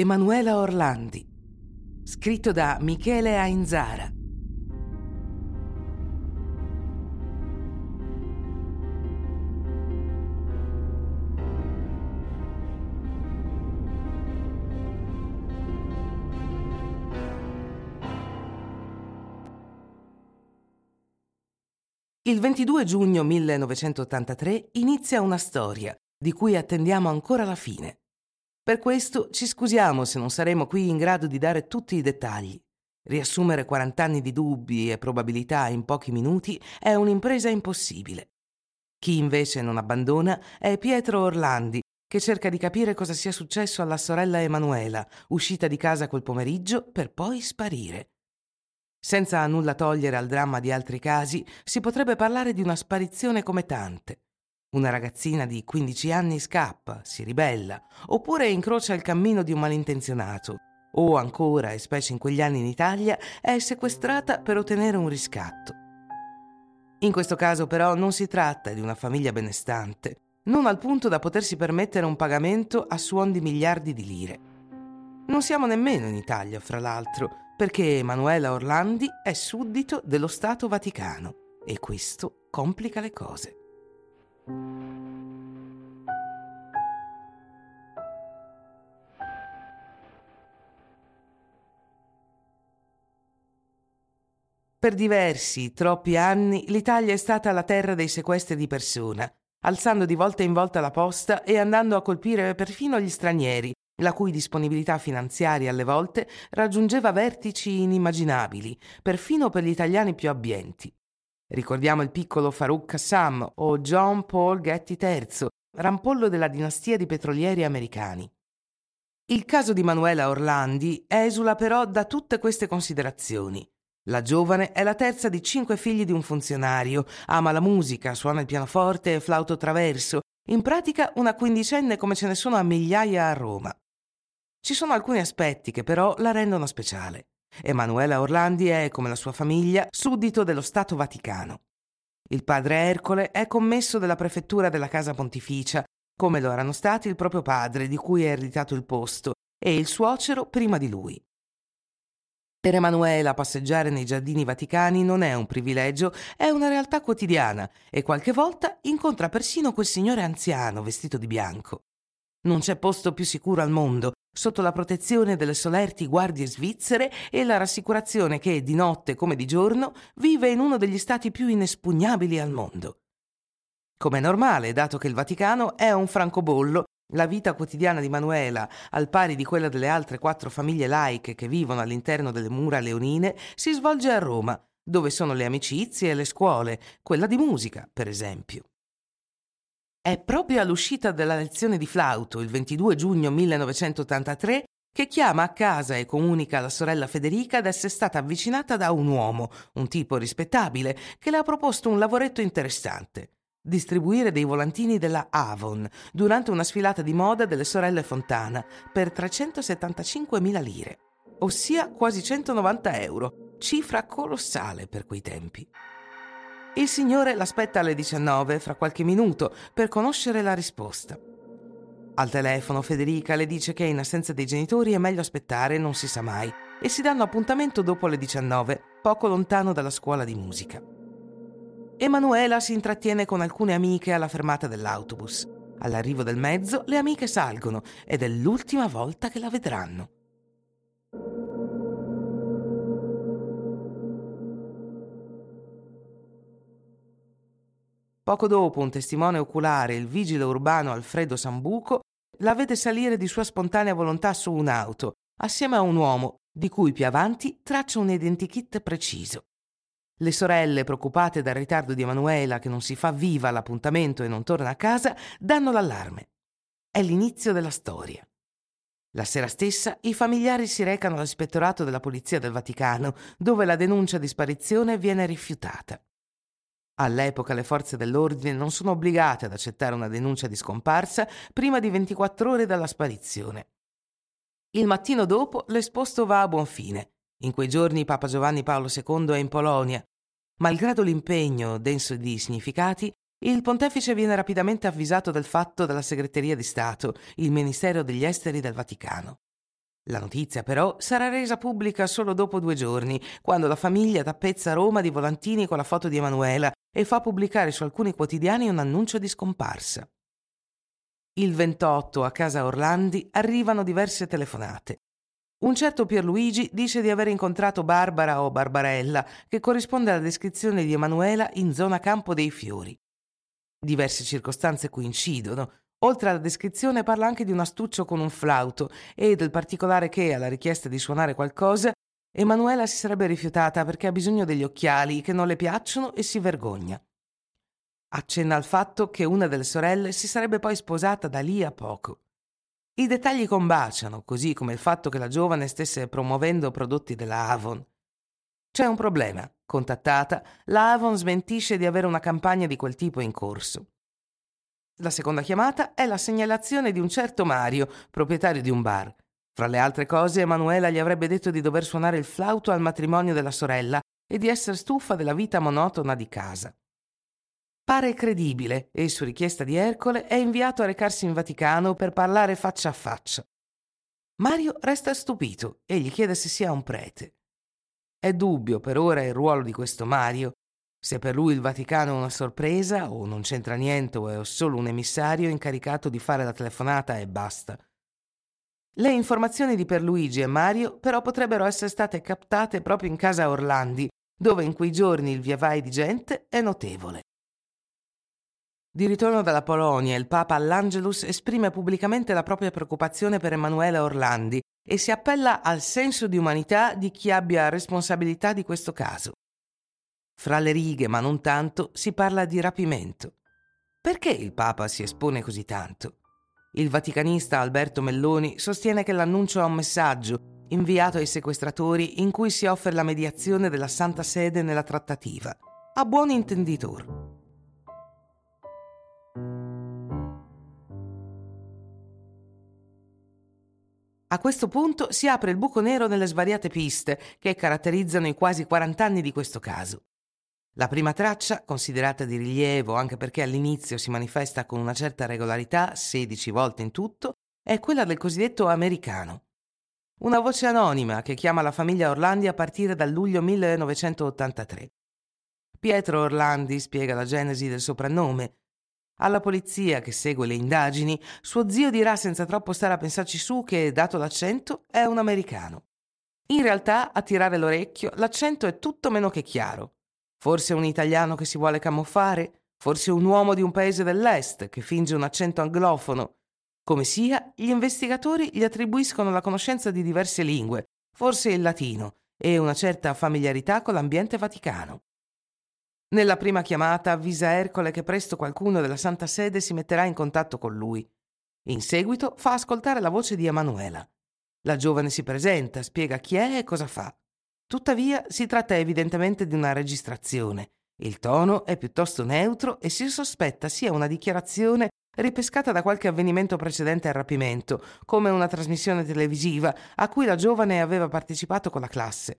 Emanuela Orlandi, scritto da Michele Ainzara. Il 22 giugno 1983 inizia una storia di cui attendiamo ancora la fine. Per questo ci scusiamo se non saremo qui in grado di dare tutti i dettagli. Riassumere 40 anni di dubbi e probabilità in pochi minuti è un'impresa impossibile. Chi invece non abbandona è Pietro Orlandi, che cerca di capire cosa sia successo alla sorella Emanuela, uscita di casa quel pomeriggio per poi sparire. Senza nulla togliere al dramma di altri casi, si potrebbe parlare di una sparizione come tante. Una ragazzina di 15 anni scappa, si ribella, oppure incrocia il cammino di un malintenzionato, o ancora, e specie in quegli anni in Italia, è sequestrata per ottenere un riscatto. In questo caso però non si tratta di una famiglia benestante, non al punto da potersi permettere un pagamento a suon di miliardi di lire. Non siamo nemmeno in Italia, fra l'altro, perché Emanuela Orlandi è suddito dello Stato Vaticano e questo complica le cose. Per diversi, troppi anni, l'Italia è stata la terra dei sequestri di persona, alzando di volta in volta la posta e andando a colpire perfino gli stranieri, la cui disponibilità finanziaria alle volte raggiungeva vertici inimmaginabili, perfino per gli italiani più abbienti. Ricordiamo il piccolo Farouk Qassam o John Paul Getty III, rampollo della dinastia di petrolieri americani. Il caso di Manuela Orlandi esula però da tutte queste considerazioni. La giovane è la terza di cinque figli di un funzionario, ama la musica, suona il pianoforte e flauto traverso, in pratica una quindicenne come ce ne sono a migliaia a Roma. Ci sono alcuni aspetti che però la rendono speciale. Emanuela Orlandi è, come la sua famiglia, suddito dello Stato Vaticano. Il padre Ercole è commesso della prefettura della Casa Pontificia, come lo erano stati il proprio padre, di cui è ereditato il posto, e il suocero prima di lui. Per Emanuela passeggiare nei giardini vaticani non è un privilegio, è una realtà quotidiana e qualche volta incontra persino quel signore anziano vestito di bianco. Non c'è posto più sicuro al mondo, sotto la protezione delle solerti guardie svizzere e la rassicurazione che, di notte come di giorno, vive in uno degli stati più inespugnabili al mondo. Come è normale, dato che il Vaticano è un francobollo, la vita quotidiana di Manuela, al pari di quella delle altre quattro famiglie laiche che vivono all'interno delle mura leonine, si svolge a Roma, dove sono le amicizie e le scuole, quella di musica, per esempio. È proprio all'uscita della lezione di flauto, il 22 giugno 1983, che chiama a casa e comunica alla sorella Federica d'essere stata avvicinata da un uomo, un tipo rispettabile, che le ha proposto un lavoretto interessante. Distribuire dei volantini della Avon durante una sfilata di moda delle sorelle Fontana per 375.000 lire, ossia quasi 190 euro, cifra colossale per quei tempi. Il signore l'aspetta alle 19, fra qualche minuto, per conoscere la risposta. Al telefono Federica le dice che in assenza dei genitori è meglio aspettare, non si sa mai, e si danno appuntamento dopo le 19, poco lontano dalla scuola di musica. Emanuela si intrattiene con alcune amiche alla fermata dell'autobus. All'arrivo del mezzo le amiche salgono ed è l'ultima volta che la vedranno. Poco dopo un testimone oculare, il vigile urbano Alfredo Sambuco, la vede salire di sua spontanea volontà su un'auto, assieme a un uomo, di cui più avanti traccia un identikit preciso. Le sorelle, preoccupate dal ritardo di Emanuela che non si fa viva all'appuntamento e non torna a casa, danno l'allarme. È l'inizio della storia. La sera stessa i familiari si recano all'ispettorato della Polizia del Vaticano, dove la denuncia di sparizione viene rifiutata. All'epoca le forze dell'ordine non sono obbligate ad accettare una denuncia di scomparsa prima di 24 ore dalla sparizione. Il mattino dopo l'esposto va a buon fine. In quei giorni Papa Giovanni Paolo II è in Polonia. Malgrado l'impegno denso di significati, il pontefice viene rapidamente avvisato del fatto dalla segreteria di Stato, il Ministero degli Esteri del Vaticano. La notizia però sarà resa pubblica solo dopo due giorni, quando la famiglia tappezza Roma di volantini con la foto di Emanuela e fa pubblicare su alcuni quotidiani un annuncio di scomparsa. Il 28 a casa Orlandi arrivano diverse telefonate. Un certo Pierluigi dice di aver incontrato Barbara o Barbarella, che corrisponde alla descrizione di Emanuela in zona Campo dei Fiori. Diverse circostanze coincidono. Oltre alla descrizione parla anche di un astuccio con un flauto e del particolare che, alla richiesta di suonare qualcosa, Emanuela si sarebbe rifiutata perché ha bisogno degli occhiali che non le piacciono e si vergogna. Accenna al fatto che una delle sorelle si sarebbe poi sposata da lì a poco. I dettagli combaciano, così come il fatto che la giovane stesse promuovendo prodotti della Avon. C'è un problema. Contattata, la Avon smentisce di avere una campagna di quel tipo in corso. La seconda chiamata è la segnalazione di un certo Mario, proprietario di un bar. Fra le altre cose, Emanuela gli avrebbe detto di dover suonare il flauto al matrimonio della sorella e di essere stufa della vita monotona di casa. Pare credibile e, su richiesta di Ercole, è inviato a recarsi in Vaticano per parlare faccia a faccia. Mario resta stupito e gli chiede se sia un prete. È dubbio per ora il ruolo di questo Mario, se per lui il Vaticano è una sorpresa o non c'entra niente o è solo un emissario incaricato di fare la telefonata e basta. Le informazioni di Perluigi e Mario però potrebbero essere state captate proprio in casa Orlandi, dove in quei giorni il viavai di gente è notevole. Di ritorno dalla Polonia, il Papa all'Angelus esprime pubblicamente la propria preoccupazione per Emanuela Orlandi e si appella al senso di umanità di chi abbia responsabilità di questo caso. Fra le righe, ma non tanto, si parla di rapimento. Perché il Papa si espone così tanto? Il vaticanista Alberto Melloni sostiene che l'annuncio è un messaggio inviato ai sequestratori in cui si offre la mediazione della Santa Sede nella trattativa. A buon intenditor. A questo punto si apre il buco nero nelle svariate piste che caratterizzano i quasi 40 anni di questo caso. La prima traccia, considerata di rilievo anche perché all'inizio si manifesta con una certa regolarità, 16 volte in tutto, è quella del cosiddetto americano. Una voce anonima che chiama la famiglia Orlandi a partire dal luglio 1983. Pietro Orlandi spiega la genesi del soprannome, alla polizia che segue le indagini, suo zio dirà senza troppo stare a pensarci su che, dato l'accento, è un americano. In realtà, a tirare l'orecchio, l'accento è tutto meno che chiaro. Forse un italiano che si vuole camuffare? Forse un uomo di un paese dell'Est che finge un accento anglofono? Come sia, gli investigatori gli attribuiscono la conoscenza di diverse lingue, forse il latino, e una certa familiarità con l'ambiente vaticano. Nella prima chiamata avvisa Ercole che presto qualcuno della Santa Sede si metterà in contatto con lui. In seguito fa ascoltare la voce di Emanuela. La giovane si presenta, spiega chi è e cosa fa. Tuttavia si tratta evidentemente di una registrazione. Il tono è piuttosto neutro e si sospetta sia una dichiarazione ripescata da qualche avvenimento precedente al rapimento, come una trasmissione televisiva a cui la giovane aveva partecipato con la classe.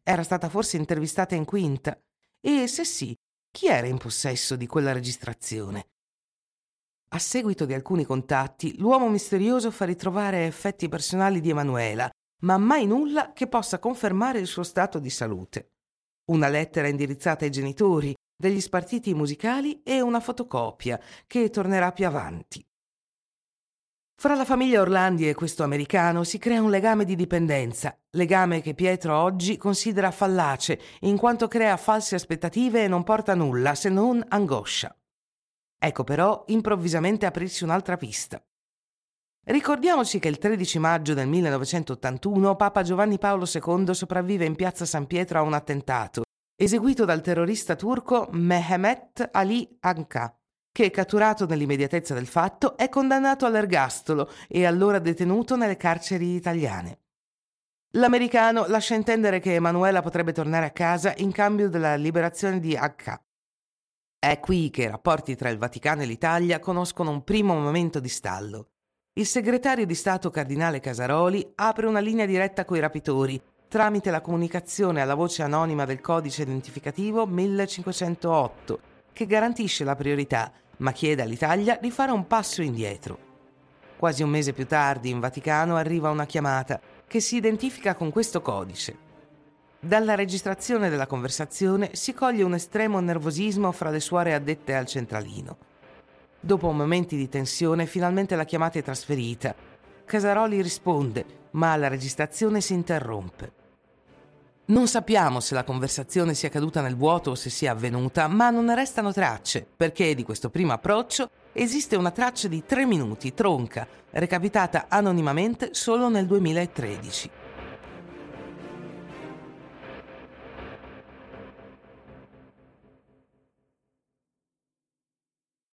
Era stata forse intervistata in quinta e se sì, chi era in possesso di quella registrazione? A seguito di alcuni contatti, l'uomo misterioso fa ritrovare effetti personali di Emanuela, ma mai nulla che possa confermare il suo stato di salute. Una lettera indirizzata ai genitori, degli spartiti musicali e una fotocopia che tornerà più avanti. Fra la famiglia Orlandi e questo americano si crea un legame di dipendenza, legame che Pietro oggi considera fallace, in quanto crea false aspettative e non porta nulla se non angoscia. Ecco però improvvisamente aprirsi un'altra pista. Ricordiamoci che il 13 maggio del 1981 Papa Giovanni Paolo II sopravvive in piazza San Pietro a un attentato, eseguito dal terrorista turco Mehmet Ali Anka che, catturato nell'immediatezza del fatto, è condannato all'ergastolo e allora detenuto nelle carceri italiane. L'americano lascia intendere che Emanuela potrebbe tornare a casa in cambio della liberazione di H. È qui che i rapporti tra il Vaticano e l'Italia conoscono un primo momento di stallo. Il segretario di Stato cardinale Casaroli apre una linea diretta coi rapitori tramite la comunicazione alla voce anonima del codice identificativo 1508, che garantisce la priorità ma chiede all'Italia di fare un passo indietro. Quasi un mese più tardi in Vaticano arriva una chiamata che si identifica con questo codice. Dalla registrazione della conversazione si coglie un estremo nervosismo fra le suore addette al centralino. Dopo momenti di tensione, finalmente la chiamata è trasferita. Casaroli risponde, ma la registrazione si interrompe. Non sappiamo se la conversazione sia caduta nel vuoto o se sia avvenuta, ma non ne restano tracce, perché di questo primo approccio esiste una traccia di tre minuti, tronca, recapitata anonimamente solo nel 2013.